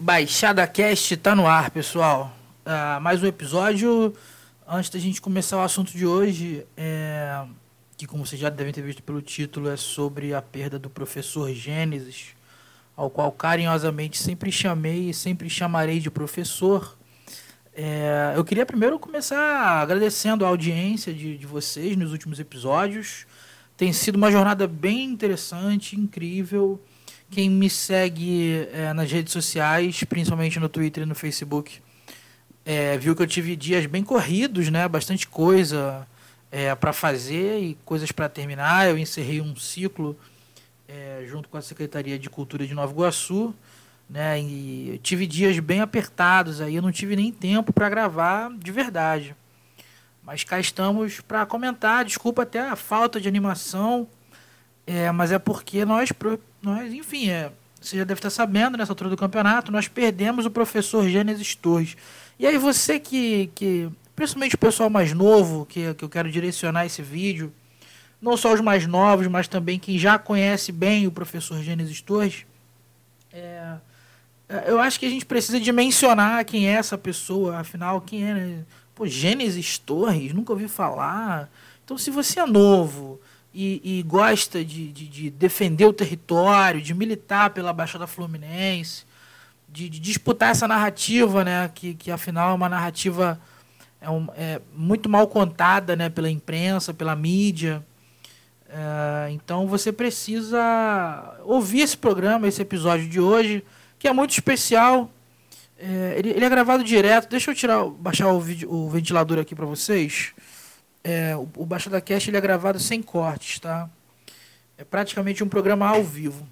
Baixada Cast tá no ar, pessoal. Uh, mais um episódio. Antes da gente começar o assunto de hoje, é... que como vocês já devem ter visto pelo título, é sobre a perda do professor Gênesis, ao qual carinhosamente sempre chamei e sempre chamarei de professor. É... Eu queria primeiro começar agradecendo a audiência de, de vocês nos últimos episódios. Tem sido uma jornada bem interessante, incrível. Quem me segue é, nas redes sociais, principalmente no Twitter e no Facebook, é, viu que eu tive dias bem corridos, né? Bastante coisa é, para fazer e coisas para terminar. Eu encerrei um ciclo é, junto com a Secretaria de Cultura de Nova Iguaçu, né? E tive dias bem apertados aí, eu não tive nem tempo para gravar de verdade. Mas cá estamos para comentar. Desculpa até a falta de animação, é, mas é porque nós nós, enfim, é, você já deve estar sabendo nessa altura do campeonato, nós perdemos o professor Gênesis Torres. E aí você que, que principalmente o pessoal mais novo, que, que eu quero direcionar esse vídeo, não só os mais novos, mas também quem já conhece bem o professor Gênesis Torres, é, é, eu acho que a gente precisa de mencionar quem é essa pessoa, afinal, quem é, né? Pô, Gênesis Torres, nunca ouvi falar. Então, se você é novo, e, e gosta de, de, de, defender o território, de militar pela Baixada Fluminense, de, de, disputar essa narrativa, né, que, que afinal é uma narrativa é, um, é muito mal contada né, pela imprensa, pela mídia. É, então você precisa ouvir esse programa, esse episódio de hoje, que é muito especial. É, ele, ele, é gravado direto. Deixa eu tirar, baixar o, vídeo, o ventilador aqui para vocês é, o, Baixada Cast ele é gravado sem cortes, tá? É praticamente um programa ao vivo.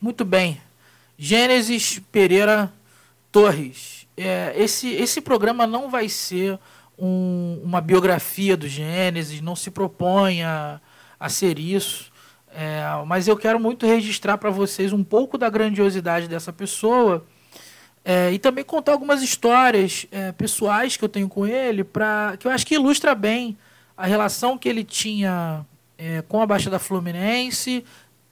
Muito bem. Gênesis Pereira Torres. É, esse, esse programa não vai ser um, uma biografia do Gênesis, não se propõe a, a ser isso. É, mas eu quero muito registrar para vocês um pouco da grandiosidade dessa pessoa é, e também contar algumas histórias é, pessoais que eu tenho com ele, pra, que eu acho que ilustra bem a relação que ele tinha é, com a Baixada Fluminense,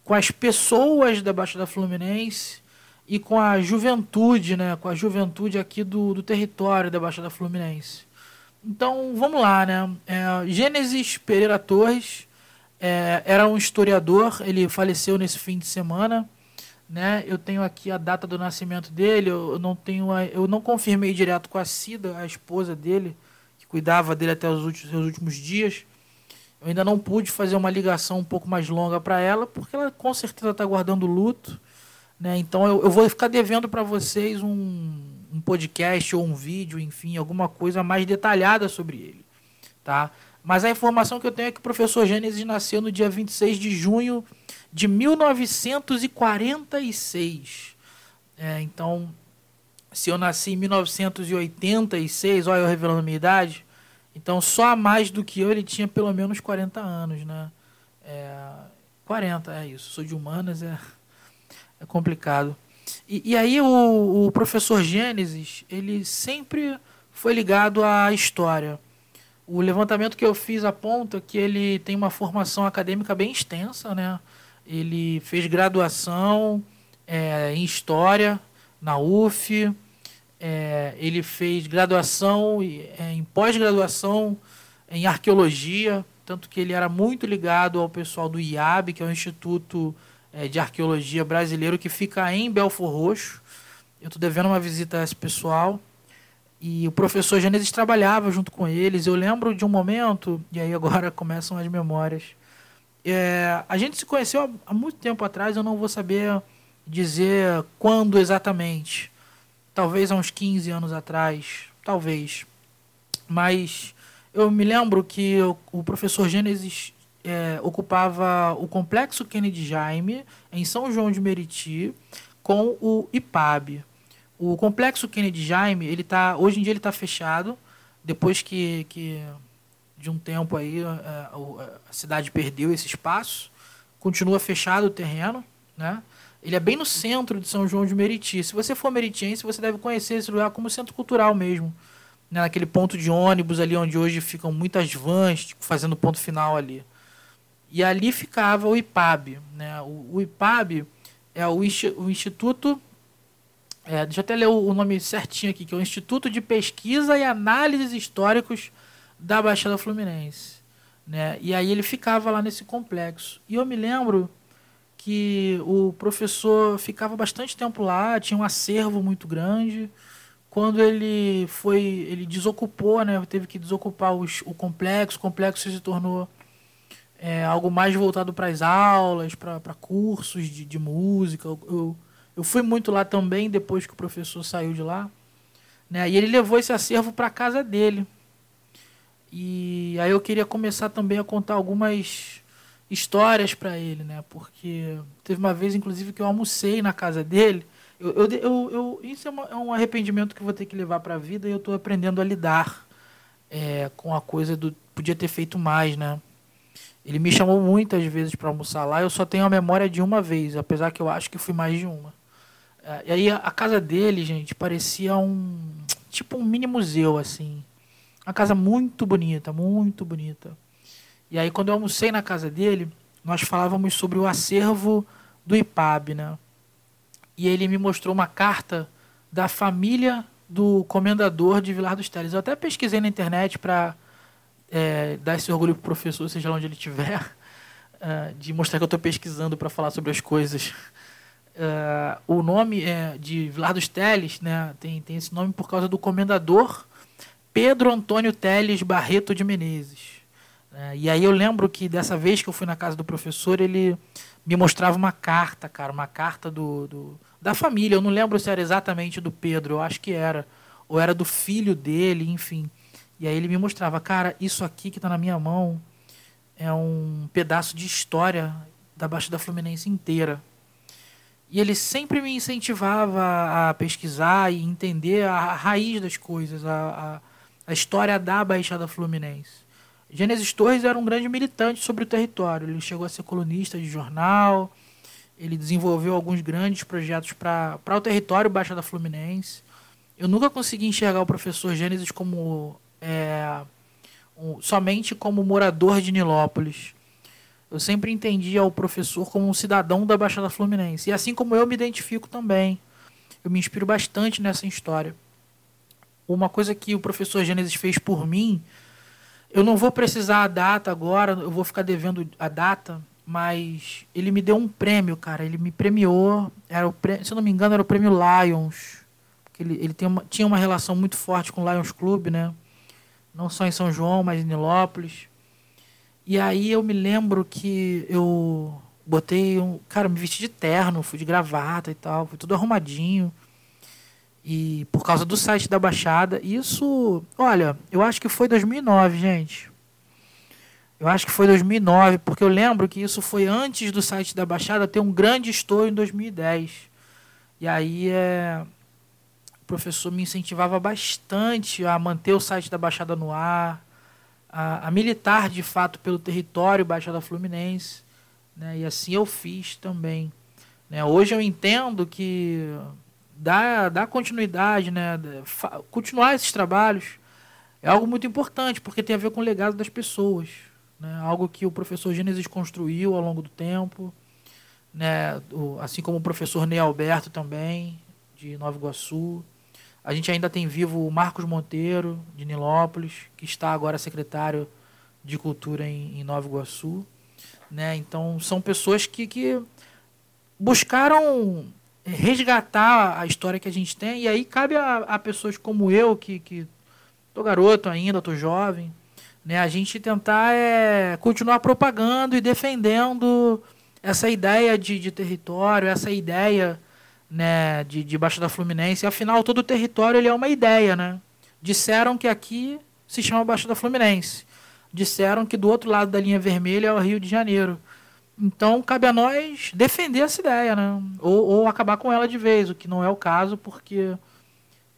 com as pessoas da Baixada Fluminense e com a juventude, né, com a juventude aqui do, do território da Baixada Fluminense. Então, vamos lá, né? É, Gênesis Pereira Torres é, era um historiador, ele faleceu nesse fim de semana, né? Eu tenho aqui a data do nascimento dele, eu não tenho a, eu não confirmei direto com a Cida, a esposa dele, que cuidava dele até os últimos, seus últimos dias. Eu ainda não pude fazer uma ligação um pouco mais longa para ela, porque ela com certeza está guardando luto. Né? Então eu, eu vou ficar devendo para vocês um, um podcast ou um vídeo, enfim, alguma coisa mais detalhada sobre ele. Tá? Mas a informação que eu tenho é que o professor Gênesis nasceu no dia 26 de junho de 1946. É, então, se eu nasci em 1986, olha eu revelando minha idade, então só a mais do que eu ele tinha pelo menos 40 anos, né? É, 40, é isso. Sou de humanas, é, é complicado. E, e aí o, o professor Gênesis, ele sempre foi ligado à história. O levantamento que eu fiz aponta que ele tem uma formação acadêmica bem extensa, né? Ele fez graduação é, em História na UF, é, ele fez graduação é, em pós-graduação em Arqueologia, tanto que ele era muito ligado ao pessoal do IAB, que é o Instituto é, de Arqueologia Brasileiro, que fica em Belfor Roxo. Eu estou devendo uma visita a esse pessoal. E o professor Gênesis trabalhava junto com eles. Eu lembro de um momento, e aí agora começam as memórias, é, a gente se conheceu há, muito tempo atrás, eu não vou saber dizer quando exatamente. Talvez há uns 15 anos atrás, talvez. Mas eu me lembro que o, o professor Gênesis é, ocupava o complexo Kennedy Jaime, em São João de Meriti, com o IPAB. O complexo Kennedy Jaime, ele tá, hoje em dia ele está fechado, depois que, que de um tempo aí a, a, a cidade perdeu esse espaço, continua fechado o terreno, né? Ele é bem no centro de São João de Meriti. Se você for meritiense, você deve conhecer esse lugar como centro cultural mesmo. Né? Naquele ponto de ônibus ali onde hoje ficam muitas vans tipo, fazendo ponto final ali. E ali ficava o IPAB. Né? O, o IPAB é o, o Instituto É, deixa eu até ler o, o nome certinho aqui, que é o Instituto de Pesquisa e Análises Históricos da Baixada Fluminense. Né? E aí ele ficava lá nesse complexo. E eu me lembro que o professor ficava bastante tempo lá, tinha um acervo muito grande. Quando ele foi, ele desocupou, né? Teve que desocupar os, o complexo. O complexo se tornou é, algo mais voltado para as aulas, para cursos de, de música. Eu, eu, eu, fui muito lá também depois que o professor saiu de lá. Né? E ele levou esse acervo para casa dele. E aí eu queria começar também a contar algumas histórias para ele, né? Porque teve uma vez, inclusive, que eu almocei na casa dele. Eu, eu, eu, eu isso é, uma, é, um arrependimento que eu vou ter que levar para a vida e eu estou aprendendo a lidar é, com a coisa do podia ter feito mais, né? Ele me chamou muitas vezes para almoçar lá. Eu só tenho a memória de uma vez, apesar que eu acho que fui mais de uma. É, e aí a, casa dele, gente, parecia um tipo um mini museu assim. Uma casa muito bonita, muito bonita. E aí, quando eu almocei na casa dele, nós falávamos sobre o acervo do IPAB, né? E ele me mostrou uma carta da família do comendador de Vilar dos Teles. Eu até pesquisei na internet para é, dar esse orgulho pro professor, seja lá onde ele estiver, uh, de mostrar que eu estou pesquisando para falar sobre as coisas. Uh, o nome é, de Vilar dos Teles né, tem, tem esse nome por causa do comendador Pedro Antônio Teles Barreto de Menezes. É, e aí eu lembro que dessa vez que eu fui na casa do professor, ele me mostrava uma carta, cara, uma carta do, do, da família. Eu não lembro se era exatamente do Pedro, eu acho que era. Ou era do filho dele, enfim. E aí ele me mostrava, cara, isso aqui que está na minha mão é um pedaço de história da Baixada Fluminense inteira. E ele sempre me incentivava a pesquisar e entender a raiz das coisas, a, a, a história da Baixada Fluminense. Gênesis Torres era um grande militante sobre o território. Ele chegou a ser colunista de jornal, ele desenvolveu alguns grandes projetos para o território Baixada Fluminense. Eu nunca consegui enxergar o professor Gênesis como é, um, somente como morador de Nilópolis. Eu sempre entendia o professor como um cidadão da Baixada Fluminense. E assim como eu me identifico também. Eu me inspiro bastante nessa história. Uma coisa que o professor Gênesis fez por mim eu não vou precisar a data agora, eu vou ficar devendo a data, mas ele me deu um prêmio, cara. Ele me premiou. Era o prêmio, se eu não me engano, era o prêmio Lions. Ele, ele tem uma, tinha uma relação muito forte com o Lions Club, né? Não só em São João, mas em Nilópolis. E aí eu me lembro que eu botei um. Cara, me vesti de terno, fui de gravata e tal, fui tudo arrumadinho. E por causa do site da Baixada, isso, olha, eu acho que foi 2009, gente. Eu acho que foi 2009, porque eu lembro que isso foi antes do site da Baixada ter um grande estouro em 2010. E aí é, o professor me incentivava bastante a manter o site da Baixada no ar, a, a militar de fato pelo território Baixada Fluminense. Né? E assim eu fiz também. Né? Hoje eu entendo que dar, dar continuidade, né, continuar esses trabalhos é algo muito importante, porque tem a ver com o legado das pessoas. Né, algo que o professor Gênesis construiu ao longo do tempo, né, assim como o professor Ney Alberto também, de Nova Iguaçu. A gente ainda tem vivo o Marcos Monteiro, de Nilópolis, que está agora secretário de Cultura em, em Nova Iguaçu. Né? Então, são pessoas que, que buscaram resgatar a história que a gente tem. E aí cabe a, a pessoas como eu, que, que tô garoto ainda, tô jovem, né? A gente tentar é, continuar propagando e defendendo essa ideia de, de território, essa ideia né, de, de Baixada Fluminense. Afinal, todo o território ele é uma ideia, né? Disseram que aqui se chama Baixada Fluminense. Disseram que do outro lado da linha vermelha é o Rio de Janeiro. Então, cabe a nós defender essa ideia, né? Ou, ou, acabar com ela de vez, o que não é o caso, porque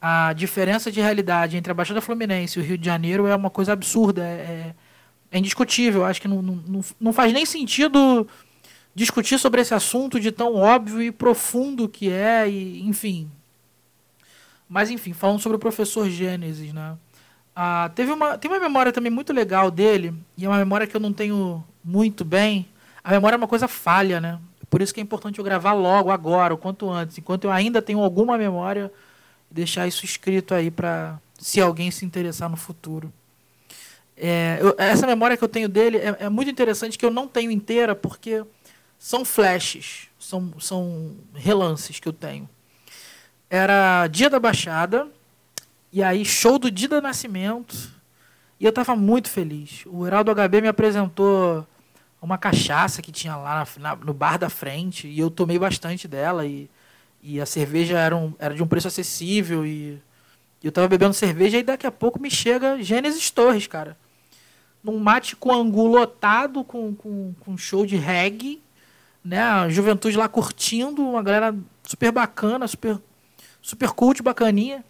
a diferença de realidade entre a Baixada Fluminense e o Rio de Janeiro é uma coisa absurda, é, é indiscutível. Acho que não, não, não faz nem sentido discutir sobre esse assunto de tão óbvio e profundo que é, e, enfim. Mas, enfim, falando sobre o professor Gênesis, né? Ah, teve uma, tem uma memória também muito legal dele, e é uma memória que eu não tenho muito bem, a memória é uma coisa falha, né? Por isso que é importante eu gravar logo, agora, o quanto antes, enquanto eu ainda tenho alguma memória, deixar isso escrito aí para se alguém se interessar no futuro. É, eu, essa memória que eu tenho dele é, é, muito interessante, que eu não tenho inteira, porque são flashes, são, são relances que eu tenho. Era dia da Baixada, e aí show do Dia do Nascimento, e eu estava muito feliz. O Heraldo HB me apresentou uma cachaça que tinha lá na, na, no bar da frente, e eu tomei bastante dela, e, e a cerveja era, um, era de um preço acessível, e, eu estava bebendo cerveja, e daqui a pouco me chega Gênesis Torres, cara num mate com angu lotado, com, com, com show de reggae, né? A juventude lá curtindo, uma galera super bacana, super, super cult, bacaninha.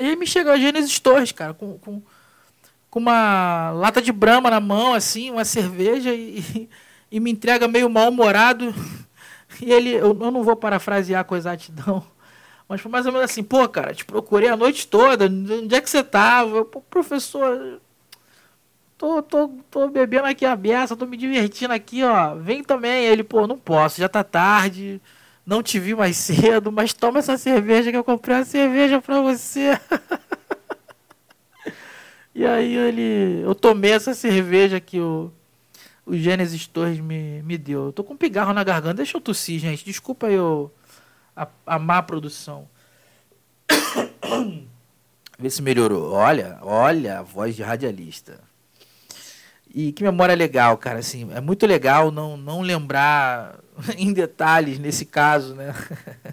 E aí me chegou a Gênesis Torres, cara, com, com, com uma lata de brama na mão, assim, uma cerveja, e, e me entrega meio mal-humorado. E ele, eu, eu não vou parafrasear com exatidão, mas foi mais ou menos assim, pô, cara, te procurei a noite toda, onde é que você tava? Pô, professor, tô, tô, tô bebendo aqui a beça, tô me divertindo aqui, ó. Vem também. Ele, pô, não posso, já tá tarde, não te vi mais cedo, mas toma essa cerveja que eu comprei uma cerveja pra você. e aí ele. Eu tomei essa cerveja que o, o Gênesis Torres me, me deu. Eu tô com um pigarro na garganta, deixa eu tossir, gente. Desculpa eu, a, a má produção. Vê se melhorou. Olha, olha a voz de radialista. E que memória legal, cara, assim, é muito legal não, não lembrar em detalhes nesse caso, né?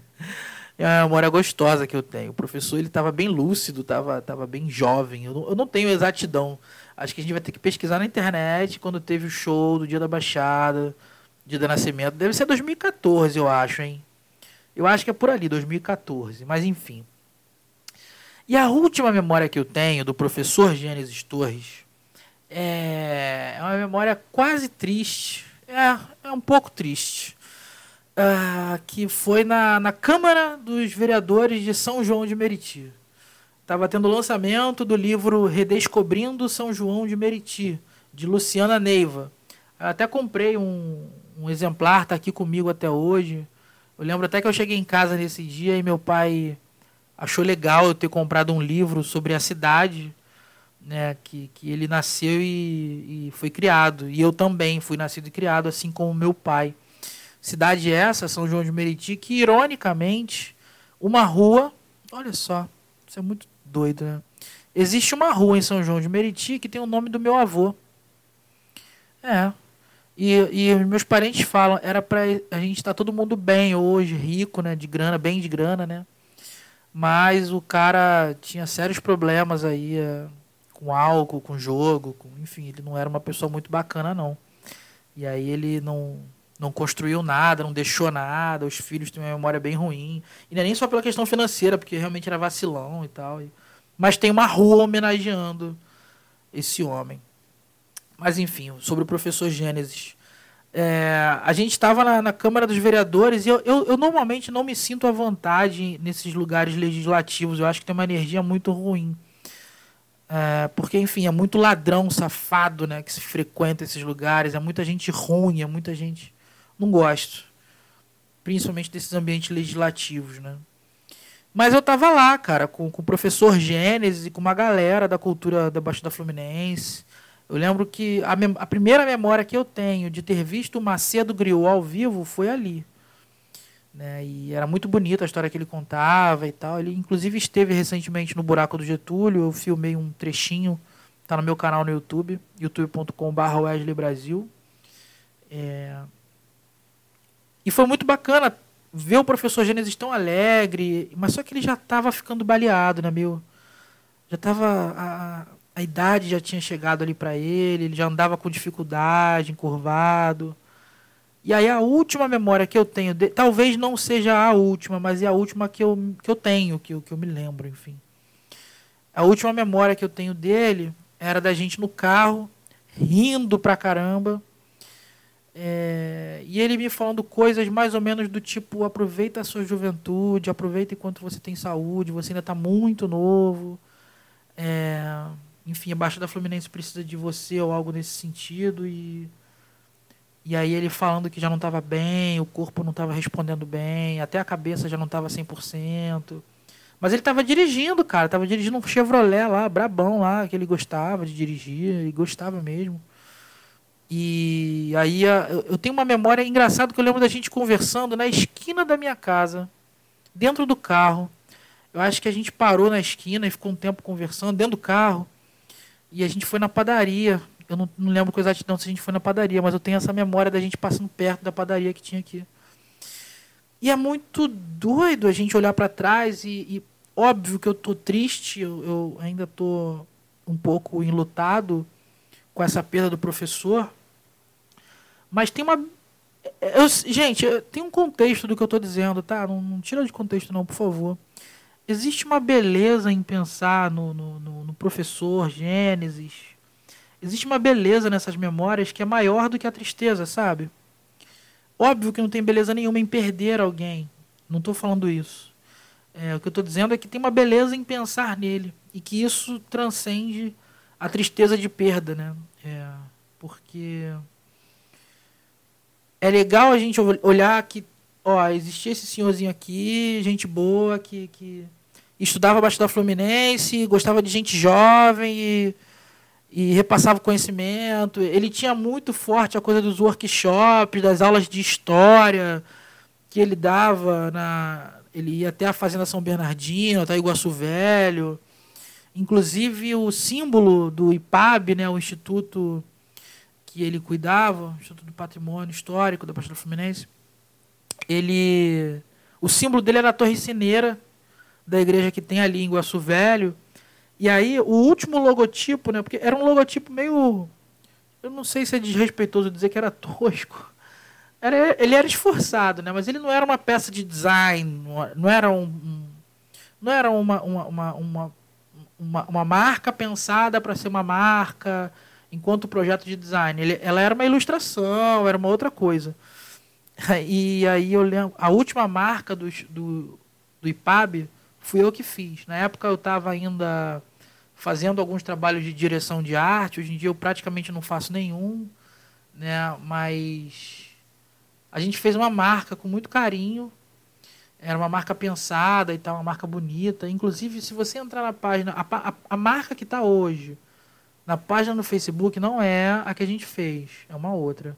É uma memória gostosa que eu tenho. O professor, ele estava bem lúcido, estava tava bem jovem. Eu não, eu não tenho exatidão. Acho que a gente vai ter que pesquisar na internet quando teve o show do Dia da Baixada, Dia do Nascimento. Deve ser 2014, eu acho, hein? Eu acho que é por ali, 2014. Mas enfim. E a última memória que eu tenho do professor Gênesis Torres é, é uma memória quase triste. É, é um pouco triste. Uh, que foi na, na Câmara dos Vereadores de São João de Meriti. Estava tendo o lançamento do livro Redescobrindo São João de Meriti, de Luciana Neiva. Eu até comprei um, um exemplar, está aqui comigo até hoje. Eu lembro até que eu cheguei em casa nesse dia e meu pai achou legal eu ter comprado um livro sobre a cidade né, que, que ele nasceu e, e foi criado. E eu também fui nascido e criado, assim como meu pai. Cidade essa, São João de Meriti, que ironicamente, uma rua, olha só, isso é muito doido, né? Existe uma rua em São João de Meriti que tem o nome do meu avô. É. E, e meus parentes falam, era pra a gente estar tá todo mundo bem hoje, rico, né? De grana, bem de grana, né? Mas o cara tinha sérios problemas aí. É, com álcool, com jogo, com, enfim, ele não era uma pessoa muito bacana não. E aí ele não não construiu nada, não deixou nada, os filhos têm uma memória bem ruim. E não é nem só pela questão financeira, porque realmente era vacilão e tal. Mas tem uma rua homenageando esse homem. Mas enfim, sobre o professor Gênesis. É, a gente estava na, na, Câmara dos Vereadores e eu, eu, eu, normalmente não me sinto à vontade nesses lugares legislativos. Eu acho que tem uma energia muito ruim. É, porque, enfim, é muito ladrão safado né, que se frequenta esses lugares, é muita gente ruim, é muita gente. Não gosto. Principalmente desses ambientes legislativos. Né? Mas eu tava lá, cara, com, com o professor Gênesis e com uma galera da cultura da Baixada Fluminense. Eu lembro que a, a primeira memória que eu tenho de ter visto o Macedo Griot ao vivo foi ali. Né? E era muito bonita a história que ele contava e tal. Ele, inclusive, esteve recentemente no Buraco do Getúlio. Eu filmei um trechinho, tá no meu canal no YouTube, youtube.com.br Wesley Brasil. É... E foi muito bacana ver o professor Gênesis tão alegre, mas só que ele já estava ficando baleado, né, meu? Já estava. A, a idade já tinha chegado ali para ele, ele já andava com dificuldade, encurvado. E aí a última memória que eu tenho, de, talvez não seja a última, mas é a última que eu, que eu tenho, que eu, que eu me lembro, enfim. A última memória que eu tenho dele era da gente no carro, rindo pra caramba. É, e ele me falando coisas mais ou menos do tipo: aproveita a sua juventude, aproveita enquanto você tem saúde, você ainda está muito novo. É, enfim, abaixo da Fluminense precisa de você ou algo nesse sentido. E E aí ele falando que já não estava bem, o corpo não estava respondendo bem, até a cabeça já não estava 100%. Mas ele estava dirigindo, cara, estava dirigindo um Chevrolet lá, brabão lá, que ele gostava de dirigir, e gostava mesmo. E aí eu tenho uma memória engraçada que eu lembro da gente conversando na esquina da minha casa, dentro do carro. Eu acho que a gente parou na esquina e ficou um tempo conversando dentro do carro. E a gente foi na padaria. Eu não, não lembro com exatidão se a gente foi na padaria, mas eu tenho essa memória da gente passando perto da padaria que tinha aqui. E é muito doido a gente olhar para trás e, e, óbvio que eu tô triste, eu, eu ainda tô um pouco enlutado com essa perda do professor, mas tem uma eu, gente, tem um contexto do que eu estou dizendo, tá? Não, não, tira de contexto não, por favor. Existe uma beleza em pensar no, no, no, no professor Gênesis. Existe uma beleza nessas memórias que é maior do que a tristeza, sabe? Óbvio que não tem beleza nenhuma em perder alguém. Não estou falando isso. É, o que eu estou dizendo é que tem uma beleza em pensar nele. E que isso transcende a tristeza de perda, né? É, porque é legal a gente olhar que, ó, existia esse senhorzinho aqui, gente boa, que, que estudava abaixo da Fluminense, gostava de gente jovem e, e repassava conhecimento. Ele tinha muito forte a coisa dos workshops, das aulas de história que ele dava na. Ele ia até a Fazenda São Bernardino, até Iguaçu Velho. Inclusive o símbolo do IPAB, né, o Instituto que ele cuidava, Instituto do Patrimônio Histórico da Baixada Fluminense, ele, o símbolo dele era a torre cineira da igreja que tem ali em Iguaçu Velho. E aí o último logotipo, né, porque era um logotipo meio eu não sei se é desrespeitoso dizer que era tosco. Era, ele era esforçado, né? Mas ele não era uma peça de design, não era um, não era uma, uma, uma, uma, uma marca pensada para ser uma marca enquanto projeto de design. Ele, ela era uma ilustração, era uma outra coisa. E aí eu lembro, a última marca do, do, do IPAB fui eu que fiz. Na época eu estava ainda fazendo alguns trabalhos de direção de arte. Hoje em dia eu praticamente não faço nenhum, né? Mas a gente fez uma marca com muito carinho. Era uma marca pensada e tal, uma marca bonita. Inclusive, se você entrar na página, a, a, a marca que está hoje, na página no Facebook não é a que a gente fez, é uma outra.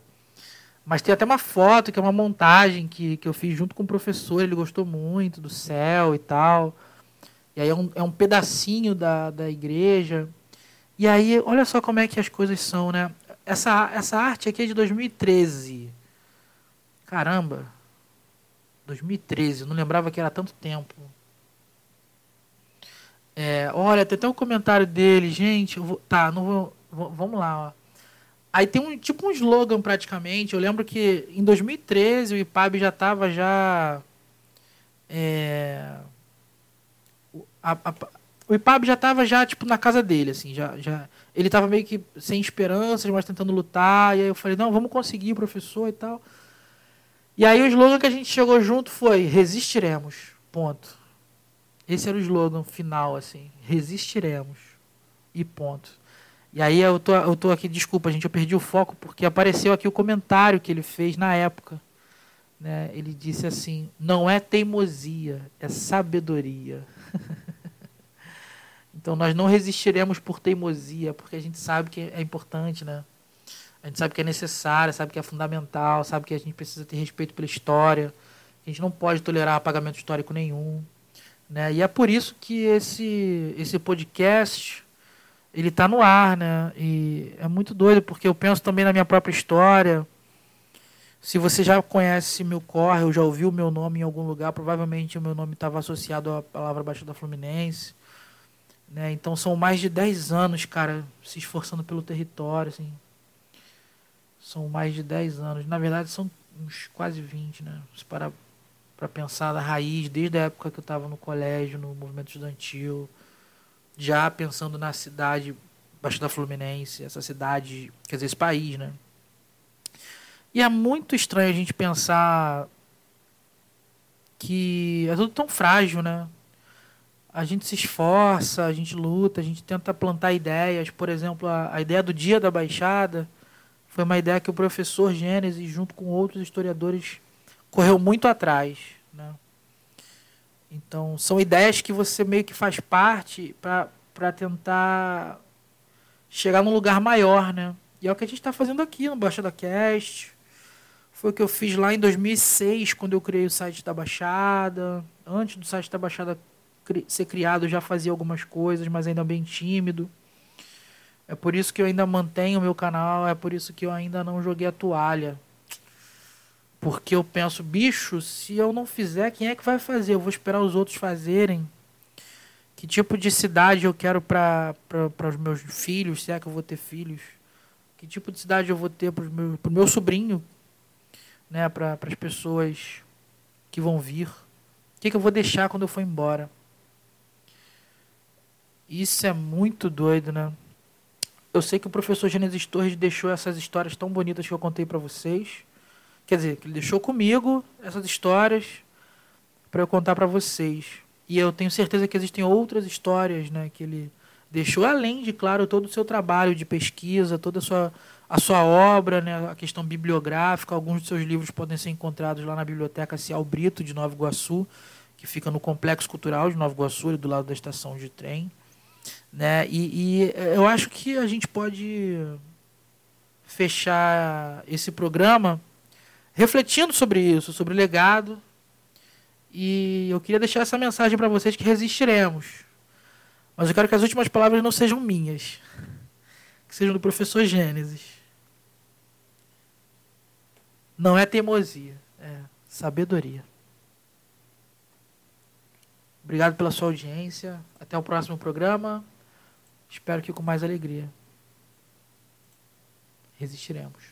Mas tem até uma foto que é uma montagem que, que eu fiz junto com o professor, ele gostou muito do céu e tal. E aí é um, é um pedacinho da, da igreja. E aí, olha só como é que as coisas são, né? Essa, essa arte aqui é de 2013. Caramba! 2013, eu não lembrava que era tanto tempo. É, olha, tem até um comentário dele, gente. Vou, tá, não vou, vou, Vamos lá, ó. Aí tem um tipo um slogan praticamente. Eu lembro que em 2013 o IPAB já estava já. É, a, a, o IPAB já estava já tipo na casa dele, assim, já, já ele estava meio que sem esperanças, mas tentando lutar. E aí eu falei, não, vamos conseguir, professor e tal. E aí o slogan que a gente chegou junto foi resistiremos. Ponto. Esse era o slogan final, assim. Resistiremos. E ponto. E aí eu tô, eu tô aqui, desculpa, gente, eu perdi o foco porque apareceu aqui o comentário que ele fez na época. Né? Ele disse assim: não é teimosia, é sabedoria. então nós não resistiremos por teimosia, porque a gente sabe que é importante, né? A gente sabe que é necessário, sabe que é fundamental, sabe que a gente precisa ter respeito pela história. A gente não pode tolerar apagamento histórico nenhum. Né? E é por isso que esse, esse podcast ele está no ar, né? E é muito doido, porque eu penso também na minha própria história. Se você já conhece meu corre, ou já ouviu o meu nome em algum lugar, provavelmente o meu nome estava associado à palavra Baixada Fluminense. Né? Então são mais de 10 anos, cara, se esforçando pelo território. Assim. São mais de 10 anos. Na verdade, são uns quase 20, né? Se parar para pensar na raiz, desde a época que eu estava no colégio, no movimento estudantil, já pensando na cidade Baixada Fluminense, essa cidade, quer dizer, esse país, né? E é muito estranho a gente pensar que é tudo tão frágil, né? A gente se esforça, a gente luta, a gente tenta plantar ideias. Por exemplo, a, a ideia do Dia da Baixada foi uma ideia que o professor Gênesis, junto com outros historiadores, correu muito atrás. Né? Então, são ideias que você meio que faz parte para tentar chegar num lugar maior, né? E é o que a gente está fazendo aqui no Baixada Cast. Foi o que eu fiz lá em 2006, quando eu criei o site da Baixada. Antes do site da Baixada ser criado, eu já fazia algumas coisas, mas ainda bem tímido. É por isso que eu ainda mantenho o meu canal, é por isso que eu ainda não joguei a toalha. Porque eu penso, bicho, se eu não fizer, quem é que vai fazer? Eu vou esperar os outros fazerem. Que tipo de cidade eu quero para os meus filhos, se é que eu vou ter filhos? Que tipo de cidade eu vou ter para o meu, sobrinho, né? Para as pessoas que vão vir? O que, que eu vou deixar quando eu for embora? Isso é muito doido, né? Eu sei que o professor Gênesis Torres deixou essas histórias tão bonitas que eu contei para vocês. Quer dizer, que ele deixou comigo essas histórias para eu contar para vocês. E eu tenho certeza que existem outras histórias, né, que ele deixou além de, claro, todo o seu trabalho de pesquisa, toda a sua a sua obra, né, a questão bibliográfica, alguns dos seus livros podem ser encontrados lá na Biblioteca Cial Brito de Nova Iguaçu, que fica no Complexo Cultural de Nova Iguaçu, ali do lado da estação de trem. Né? E, e eu acho que a gente pode fechar esse programa refletindo sobre isso, sobre o legado. E eu queria deixar essa mensagem para vocês que resistiremos. Mas eu quero que as últimas palavras não sejam minhas, que sejam do professor Gênesis. Não é teimosia, é sabedoria. Obrigado pela sua audiência. Até o próximo programa. Espero que com mais alegria. Resistiremos.